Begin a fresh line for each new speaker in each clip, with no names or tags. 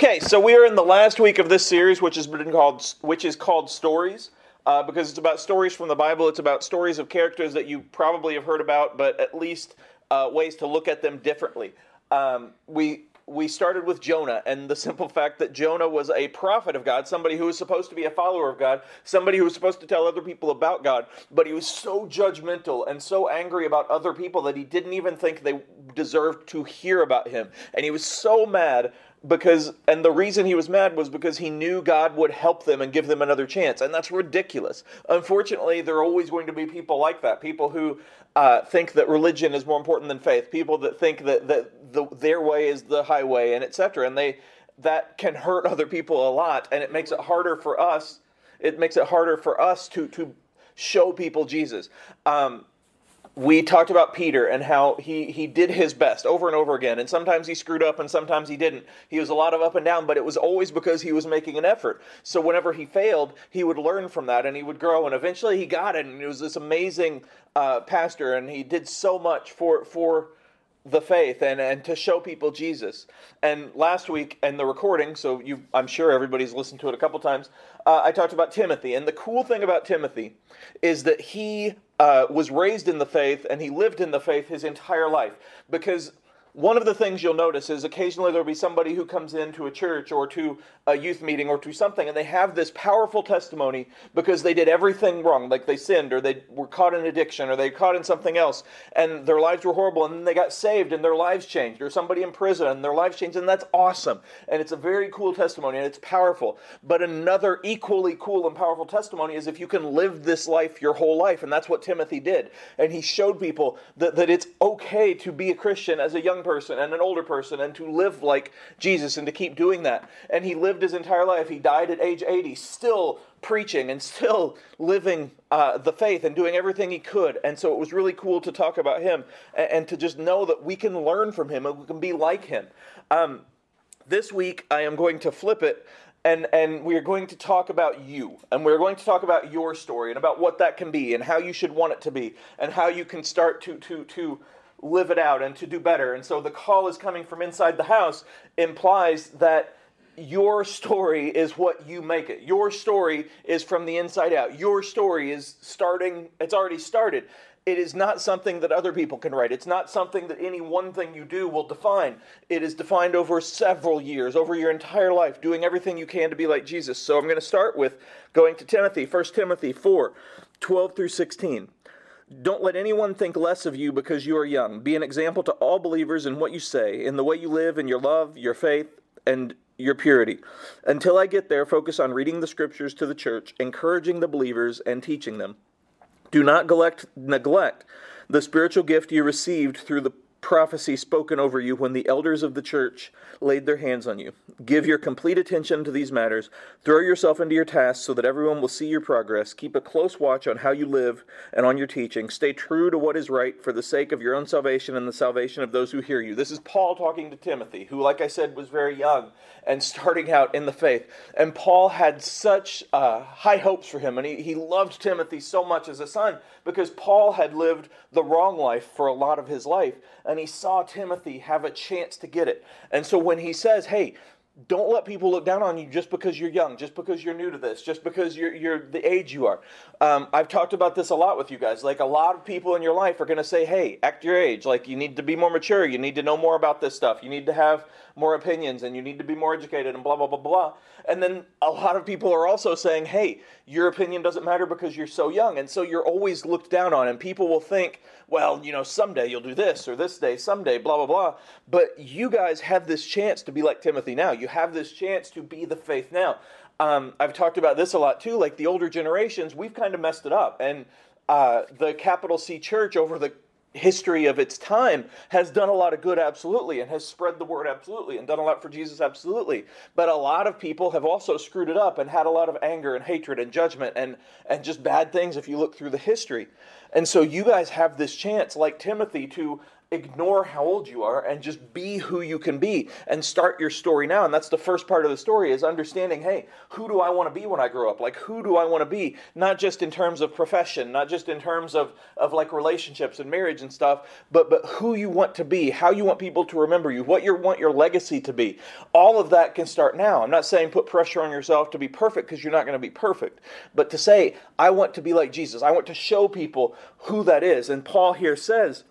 Okay, so we are in the last week of this series, which has been called, which is called Stories, uh, because it's about stories from the Bible. It's about stories of characters that you probably have heard about, but at least uh, ways to look at them differently. Um, we we started with Jonah and the simple fact that Jonah was a prophet of God, somebody who was supposed to be a follower of God, somebody who was supposed to tell other people about God, but he was so judgmental and so angry about other people that he didn't even think they deserved to hear about him. And he was so mad because and the reason he was mad was because he knew God would help them and give them another chance and that's ridiculous. Unfortunately there are always going to be people like that people who uh, think that religion is more important than faith people that think that, that the, their way is the highway and etc and they that can hurt other people a lot and it makes it harder for us it makes it harder for us to to show people jesus. Um, we talked about Peter and how he, he did his best over and over again. And sometimes he screwed up and sometimes he didn't. He was a lot of up and down, but it was always because he was making an effort. So whenever he failed, he would learn from that and he would grow. And eventually he got it. And he was this amazing uh, pastor. And he did so much for, for the faith and, and to show people Jesus. And last week in the recording, so you, I'm sure everybody's listened to it a couple times, uh, I talked about Timothy. And the cool thing about Timothy is that he uh, was raised in the faith and he lived in the faith his entire life. Because one of the things you'll notice is occasionally there'll be somebody who comes into a church or to a youth meeting or to something and they have this powerful testimony because they did everything wrong. Like they sinned or they were caught in addiction or they caught in something else and their lives were horrible and then they got saved and their lives changed or somebody in prison and their lives changed and that's awesome. And it's a very cool testimony and it's powerful. But another equally cool and powerful testimony is if you can live this life your whole life and that's what timothy did. And he showed people that, that it's okay to be a christian as a young person and an older person and to live like Jesus and to keep doing that. And he lived his entire life. He died at age 80, still preaching and still living uh, the faith and doing everything he could. And so it was really cool to talk about him and, and to just know that we can learn from him and we can be like him. Um, this week, I am going to flip it and and we are going to talk about you and we're going to talk about your story and about what that can be and how you should want it to be and how you can start to to to live it out and to do better. And so the call is coming from inside the house implies that your story is what you make it. Your story is from the inside out. Your story is starting, it's already started. It is not something that other people can write. It's not something that any one thing you do will define. It is defined over several years, over your entire life, doing everything you can to be like Jesus. So I'm going to start with going to Timothy, 1 Timothy 4 12 through 16. Don't let anyone think less of you because you are young. Be an example to all believers in what you say, in the way you live, in your love, your faith, and your purity. Until I get there, focus on reading the scriptures to the church, encouraging the believers, and teaching them. Do not neglect, neglect the spiritual gift you received through the prophecy spoken over you when the elders of the church laid their hands on you. Give your complete attention to these matters. Throw yourself into your tasks so that everyone will see your progress. Keep a close watch on how you live and on your teaching. Stay true to what is right for the sake of your own salvation and the salvation of those who hear you. This is Paul talking to Timothy, who, like I said, was very young and starting out in the faith. And Paul had such uh, high hopes for him, and he, he loved Timothy so much as a son because Paul had lived the wrong life for a lot of his life and he saw Timothy have a chance to get it. And so when he says, hey, don't let people look down on you just because you're young, just because you're new to this, just because you're, you're the age you are. Um, I've talked about this a lot with you guys. Like a lot of people in your life are going to say, "Hey, act your age. Like you need to be more mature. You need to know more about this stuff. You need to have more opinions, and you need to be more educated, and blah blah blah blah." And then a lot of people are also saying, "Hey, your opinion doesn't matter because you're so young," and so you're always looked down on, and people will think, "Well, you know, someday you'll do this, or this day, someday, blah blah blah." But you guys have this chance to be like Timothy now. You have this chance to be the faith now. Um, I've talked about this a lot too. Like the older generations, we've kind of messed it up, and uh, the capital C Church over the history of its time has done a lot of good absolutely and has spread the word absolutely and done a lot for Jesus absolutely. But a lot of people have also screwed it up and had a lot of anger and hatred and judgment and and just bad things if you look through the history. And so you guys have this chance like Timothy to ignore how old you are and just be who you can be and start your story now. And that's the first part of the story is understanding hey who do i want to be when i grow up? Like who do i want to be? Not just in terms of profession not just in terms of of like relationships and marriage and stuff but but who you want to be how you want people to remember you what you want your legacy to be. All of that can start now. I'm not saying put pressure on yourself to be perfect because you're not going to be perfect but to say i want to be like jesus. I want to show people who that is. And paul here says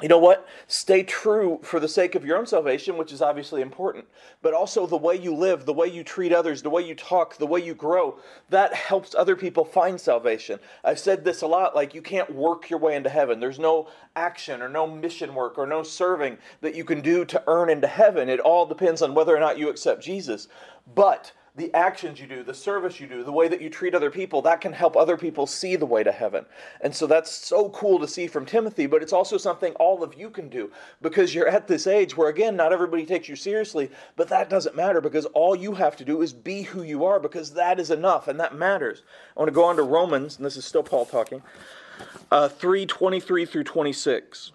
you know what? Stay true for the sake of your own salvation, which is obviously important, but also the way you live, the way you treat others, the way you talk, the way you grow, that helps other people find salvation. I've said this a lot like you can't work your way into heaven. There's no action or no mission work or no serving that you can do to earn into heaven. It all depends on whether or not you accept Jesus. But the actions you do, the service you do, the way that you treat other people, that can help other people see the way to heaven. And so that's so cool to see from Timothy, but it's also something all of you can do because you're at this age where, again, not everybody takes you seriously, but that doesn't matter because all you have to do is be who you are because that is enough and that matters. I want to go on to Romans, and this is still Paul talking, uh, 3 23 through 26.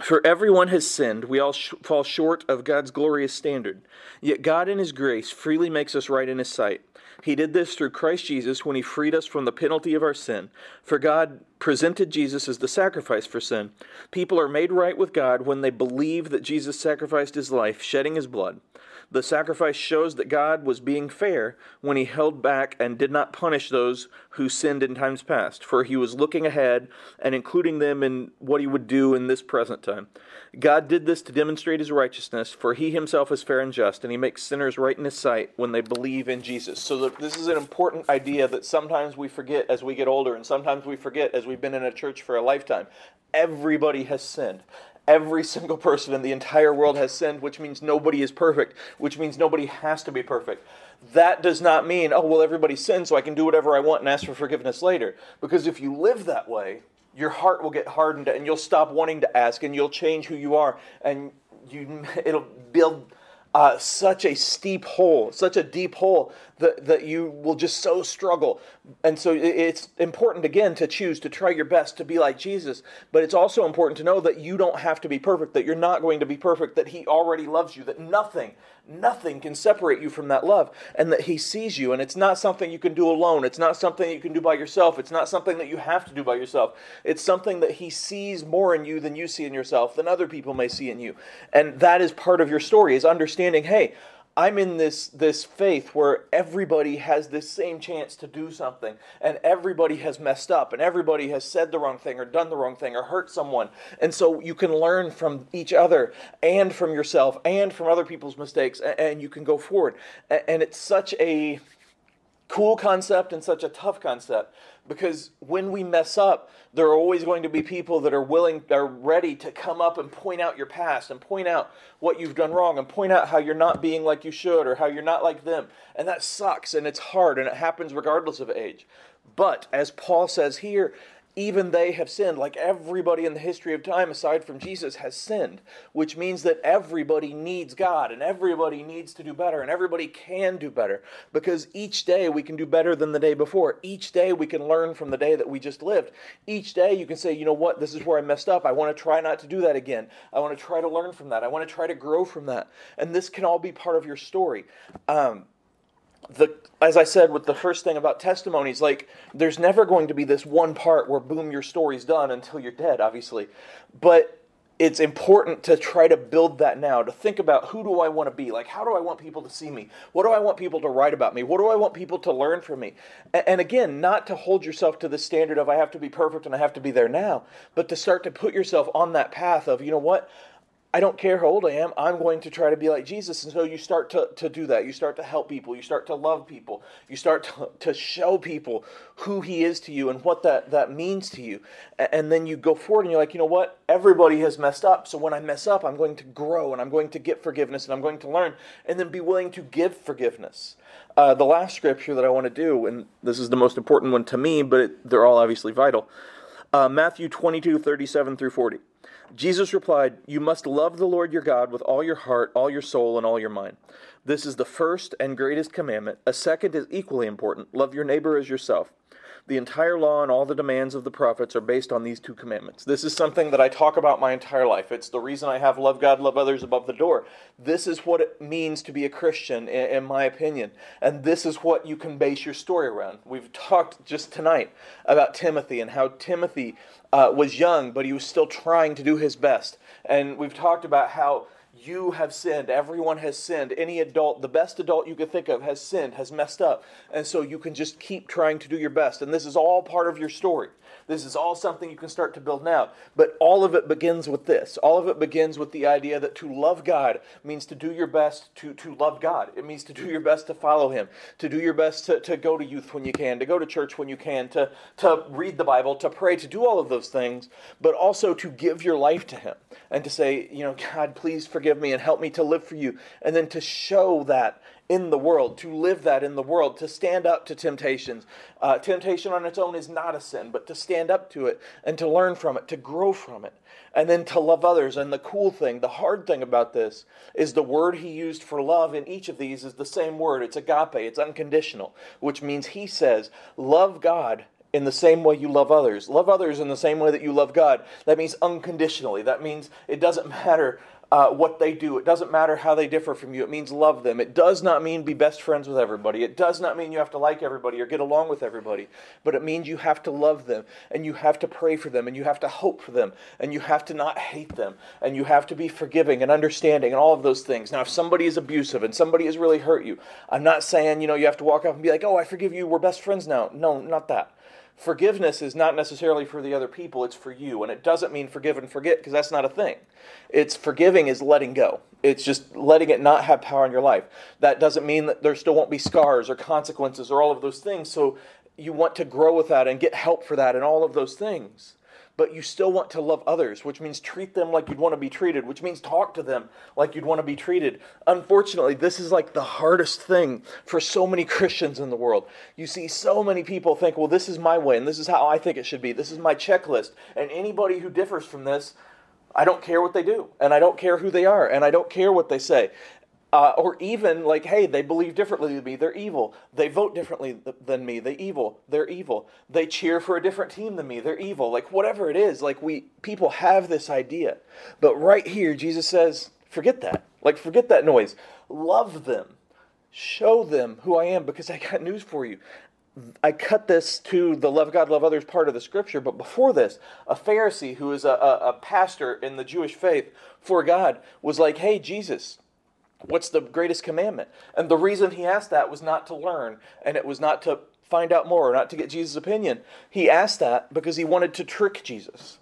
For everyone has sinned, we all sh- fall short of God's glorious standard. Yet God, in His grace, freely makes us right in His sight. He did this through Christ Jesus when He freed us from the penalty of our sin. For God presented Jesus as the sacrifice for sin. People are made right with God when they believe that Jesus sacrificed His life, shedding His blood. The sacrifice shows that God was being fair when he held back and did not punish those who sinned in times past, for he was looking ahead and including them in what he would do in this present time. God did this to demonstrate his righteousness, for he himself is fair and just, and he makes sinners right in his sight when they believe in Jesus. So, this is an important idea that sometimes we forget as we get older, and sometimes we forget as we've been in a church for a lifetime. Everybody has sinned. Every single person in the entire world has sinned, which means nobody is perfect, which means nobody has to be perfect. That does not mean, oh, well, everybody sinned, so I can do whatever I want and ask for forgiveness later. Because if you live that way, your heart will get hardened and you'll stop wanting to ask and you'll change who you are and you it'll build uh, such a steep hole, such a deep hole that, that you will just so struggle. And so it's important, again, to choose to try your best to be like Jesus. But it's also important to know that you don't have to be perfect, that you're not going to be perfect, that He already loves you, that nothing, nothing can separate you from that love, and that He sees you. And it's not something you can do alone. It's not something you can do by yourself. It's not something that you have to do by yourself. It's something that He sees more in you than you see in yourself, than other people may see in you. And that is part of your story, is understanding, hey, I'm in this this faith where everybody has this same chance to do something and everybody has messed up and everybody has said the wrong thing or done the wrong thing or hurt someone. And so you can learn from each other and from yourself and from other people's mistakes and you can go forward. And it's such a cool concept and such a tough concept. Because when we mess up there are always going to be people that are willing are ready to come up and point out your past and point out what you've done wrong and point out how you're not being like you should or how you're not like them. And that sucks and it's hard and it happens regardless of age. But as paul says here even they have sinned, like everybody in the history of time aside from Jesus has sinned, which means that everybody needs God and everybody needs to do better and everybody can do better because each day we can do better than the day before. Each day we can learn from the day that we just lived. Each day you can say, you know what, this is where I messed up. I want to try not to do that again. I want to try to learn from that. I want to try to grow from that. And this can all be part of your story. Um, the as I said with the first thing about testimonies, like there's never going to be this one part where boom, your story's done until you're dead, obviously. But it's important to try to build that now, to think about who do I want to be? Like, how do I want people to see me? What do I want people to write about me? What do I want people to learn from me? And again, not to hold yourself to the standard of I have to be perfect and I have to be there now, but to start to put yourself on that path of, you know what? I don't care how old I am, I'm going to try to be like Jesus. And so you start to, to do that. You start to help people. You start to love people. You start to, to show people who He is to you and what that, that means to you. And then you go forward and you're like, you know what? Everybody has messed up. So when I mess up, I'm going to grow and I'm going to get forgiveness and I'm going to learn and then be willing to give forgiveness. Uh, the last scripture that I want to do, and this is the most important one to me, but it, they're all obviously vital uh, Matthew 22, 37 through 40. Jesus replied, You must love the Lord your God with all your heart, all your soul, and all your mind. This is the first and greatest commandment. A second is equally important love your neighbor as yourself. The entire law and all the demands of the prophets are based on these two commandments. This is something that I talk about my entire life. It's the reason I have love God, love others above the door. This is what it means to be a Christian, in my opinion. And this is what you can base your story around. We've talked just tonight about Timothy and how Timothy uh, was young, but he was still trying to do his best. And we've talked about how you have sinned. Everyone has sinned. Any adult, the best adult you could think of, has sinned, has messed up. And so you can just keep trying to do your best. And this is all part of your story. This is all something you can start to build now. But all of it begins with this. All of it begins with the idea that to love God means to do your best to, to love God. It means to do your best to follow Him, to do your best to, to go to youth when you can, to go to church when you can, to, to read the Bible, to pray, to do all of those things, but also to give your life to Him and to say, you know, God, please forgive me and help me to live for you. And then to show that in the world, to live that in the world, to stand up to temptations. Uh, temptation on its own is not a sin, but to stand up to it and to learn from it, to grow from it, and then to love others. And the cool thing, the hard thing about this, is the word he used for love in each of these is the same word. It's agape, it's unconditional, which means he says, Love God in the same way you love others. Love others in the same way that you love God. That means unconditionally. That means it doesn't matter uh, what they do. It doesn't matter how they differ from you. It means love them. It does not mean be best friends with everybody. It does not mean you have to like everybody or get along with everybody. But it means you have to love them and you have to pray for them and you have to hope for them and you have to not hate them and you have to be forgiving and understanding and all of those things. Now, if somebody is abusive and somebody has really hurt you, I'm not saying, you know, you have to walk up and be like, oh, I forgive you. We're best friends now. No, not that forgiveness is not necessarily for the other people, it's for you. And it doesn't mean forgive and forget because that's not a thing. It's forgiving is letting go. It's just letting it not have power in your life. That doesn't mean that there still won't be scars or consequences or all of those things. So you want to grow with that and get help for that and all of those things but you still want to love others, which means treat them like you'd want to be treated, which means talk to them like you'd want to be treated. Unfortunately, this is like the hardest thing for so many Christians in the world. You see, so many people think, well, this is my way, and this is how I think it should be. This is my checklist. And anybody who differs from this, I don't care what they do, and I don't care who they are, and I don't care what they say. Uh, or even like, hey, they believe differently than me. They're evil. They vote differently than me. They evil. They're evil. They cheer for a different team than me. They're evil. Like whatever it is, like we people have this idea, but right here Jesus says, forget that. Like forget that noise. Love them. Show them who I am because I got news for you. I cut this to the love God, love others part of the scripture, but before this, a Pharisee who is a, a, a pastor in the Jewish faith for God was like, hey, Jesus, What's the greatest commandment? And the reason he asked that was not to learn, and it was not to find out more, or not to get Jesus' opinion. He asked that because he wanted to trick Jesus.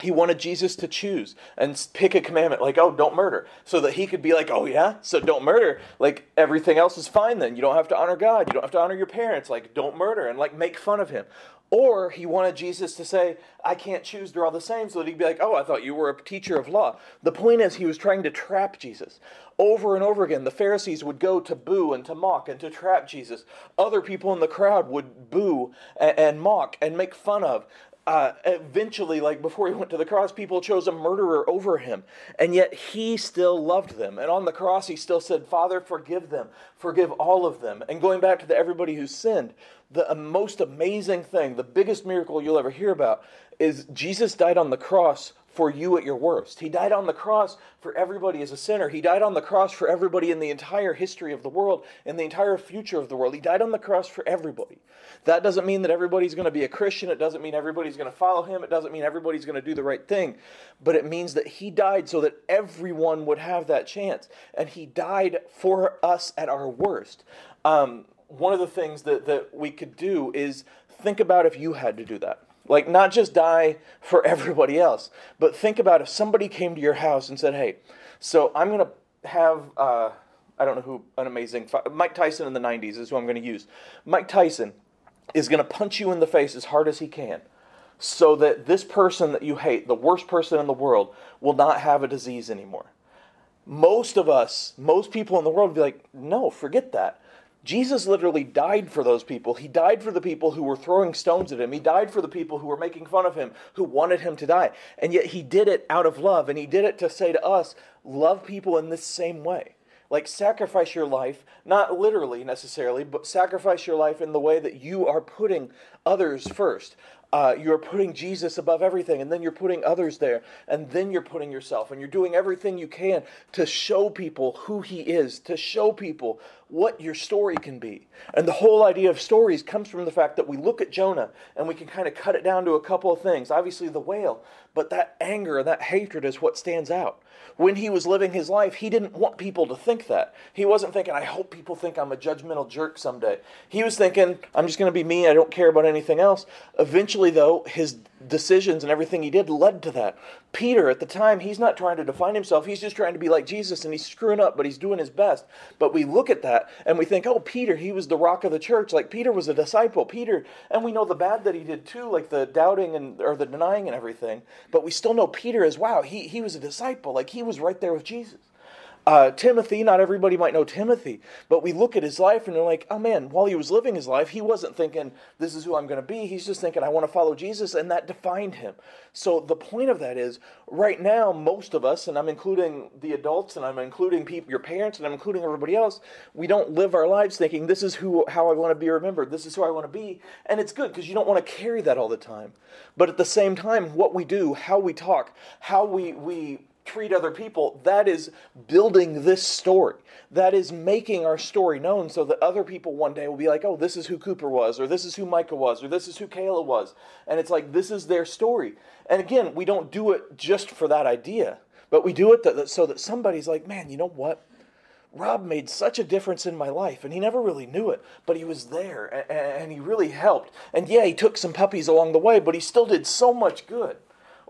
He wanted Jesus to choose and pick a commandment like, oh, don't murder, so that he could be like, oh, yeah, so don't murder. Like, everything else is fine then. You don't have to honor God. You don't have to honor your parents. Like, don't murder and like make fun of him. Or he wanted Jesus to say, I can't choose, they're all the same, so that he'd be like, Oh, I thought you were a teacher of law. The point is, he was trying to trap Jesus. Over and over again, the Pharisees would go to boo and to mock and to trap Jesus. Other people in the crowd would boo and, and mock and make fun of uh, eventually, like before he went to the cross, people chose a murderer over him. And yet he still loved them. And on the cross, he still said, Father, forgive them, forgive all of them. And going back to the everybody who sinned, the most amazing thing, the biggest miracle you'll ever hear about, is Jesus died on the cross for you at your worst. He died on the cross for everybody as a sinner. He died on the cross for everybody in the entire history of the world and the entire future of the world. He died on the cross for everybody. That doesn't mean that everybody's going to be a Christian. It doesn't mean everybody's going to follow him. It doesn't mean everybody's going to do the right thing. But it means that he died so that everyone would have that chance. And he died for us at our worst. Um, one of the things that, that we could do is think about if you had to do that like, not just die for everybody else, but think about if somebody came to your house and said, hey, so I'm going to have, uh, I don't know who, an amazing, Mike Tyson in the 90s is who I'm going to use. Mike Tyson is going to punch you in the face as hard as he can so that this person that you hate, the worst person in the world, will not have a disease anymore. Most of us, most people in the world would be like, no, forget that. Jesus literally died for those people. He died for the people who were throwing stones at him. He died for the people who were making fun of him, who wanted him to die. And yet he did it out of love. And he did it to say to us, love people in this same way. Like sacrifice your life, not literally necessarily, but sacrifice your life in the way that you are putting others first uh, you're putting Jesus above everything, and then you're putting others there, and then you're putting yourself, and you're doing everything you can to show people who He is, to show people what your story can be. And the whole idea of stories comes from the fact that we look at Jonah and we can kind of cut it down to a couple of things. Obviously, the whale, but that anger and that hatred is what stands out. When he was living his life, he didn't want people to think that. He wasn't thinking, I hope people think I'm a judgmental jerk someday. He was thinking, I'm just going to be me, I don't care about anything else. Eventually, though, his decisions and everything he did led to that. Peter, at the time, he's not trying to define himself. He's just trying to be like Jesus and he's screwing up, but he's doing his best. But we look at that and we think, oh, Peter, he was the rock of the church. Like Peter was a disciple. Peter, and we know the bad that he did too, like the doubting and or the denying and everything. But we still know Peter as wow, he, he was a disciple. Like he was right there with Jesus. Uh, Timothy, not everybody might know Timothy, but we look at his life and they're like, oh man, while he was living his life, he wasn't thinking, this is who I'm going to be. He's just thinking, I want to follow Jesus, and that defined him. So the point of that is, right now, most of us, and I'm including the adults, and I'm including your parents, and I'm including everybody else, we don't live our lives thinking, this is who, how I want to be remembered, this is who I want to be. And it's good because you don't want to carry that all the time. But at the same time, what we do, how we talk, how we, we treat other people, that is building this story. That is making our story known so that other people one day will be like, oh, this is who Cooper was, or this is who Micah was, or this is who Kayla was. And it's like, this is their story. And again, we don't do it just for that idea, but we do it so that somebody's like, man, you know what? Rob made such a difference in my life, and he never really knew it, but he was there and, he really helped. And yeah, he took some puppies along the way, but he still did so much good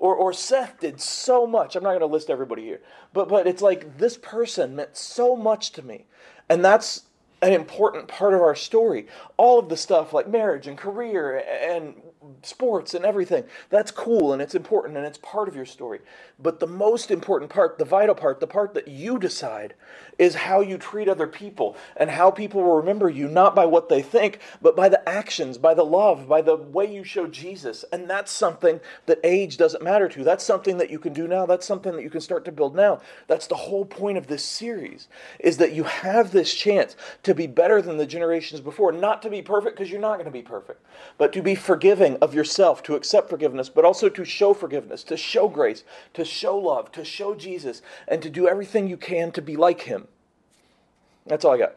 or, or Seth did so much. I'm not going to list everybody here, but but it's like this person meant so much to me, and that's an important part of our story. All of the stuff like marriage and career and sports and everything, that's cool and it's important and it's part of your story. But the most important part, the vital part, the part that you decide is how you treat other people and how people will remember you, not by what they think, but by the actions, by the love, by the way you show Jesus. And that's something that age doesn't matter to. That's something that you can do now. That's something that you can start to build now. That's the whole point of this series is that you have this chance to be better than the generations before, not to be perfect because you're not going to be perfect, but to be forgiving of yourself, to accept forgiveness, but also to show forgiveness, to show grace, to show love, to show Jesus, and to do everything you can to be like him. That's all I got.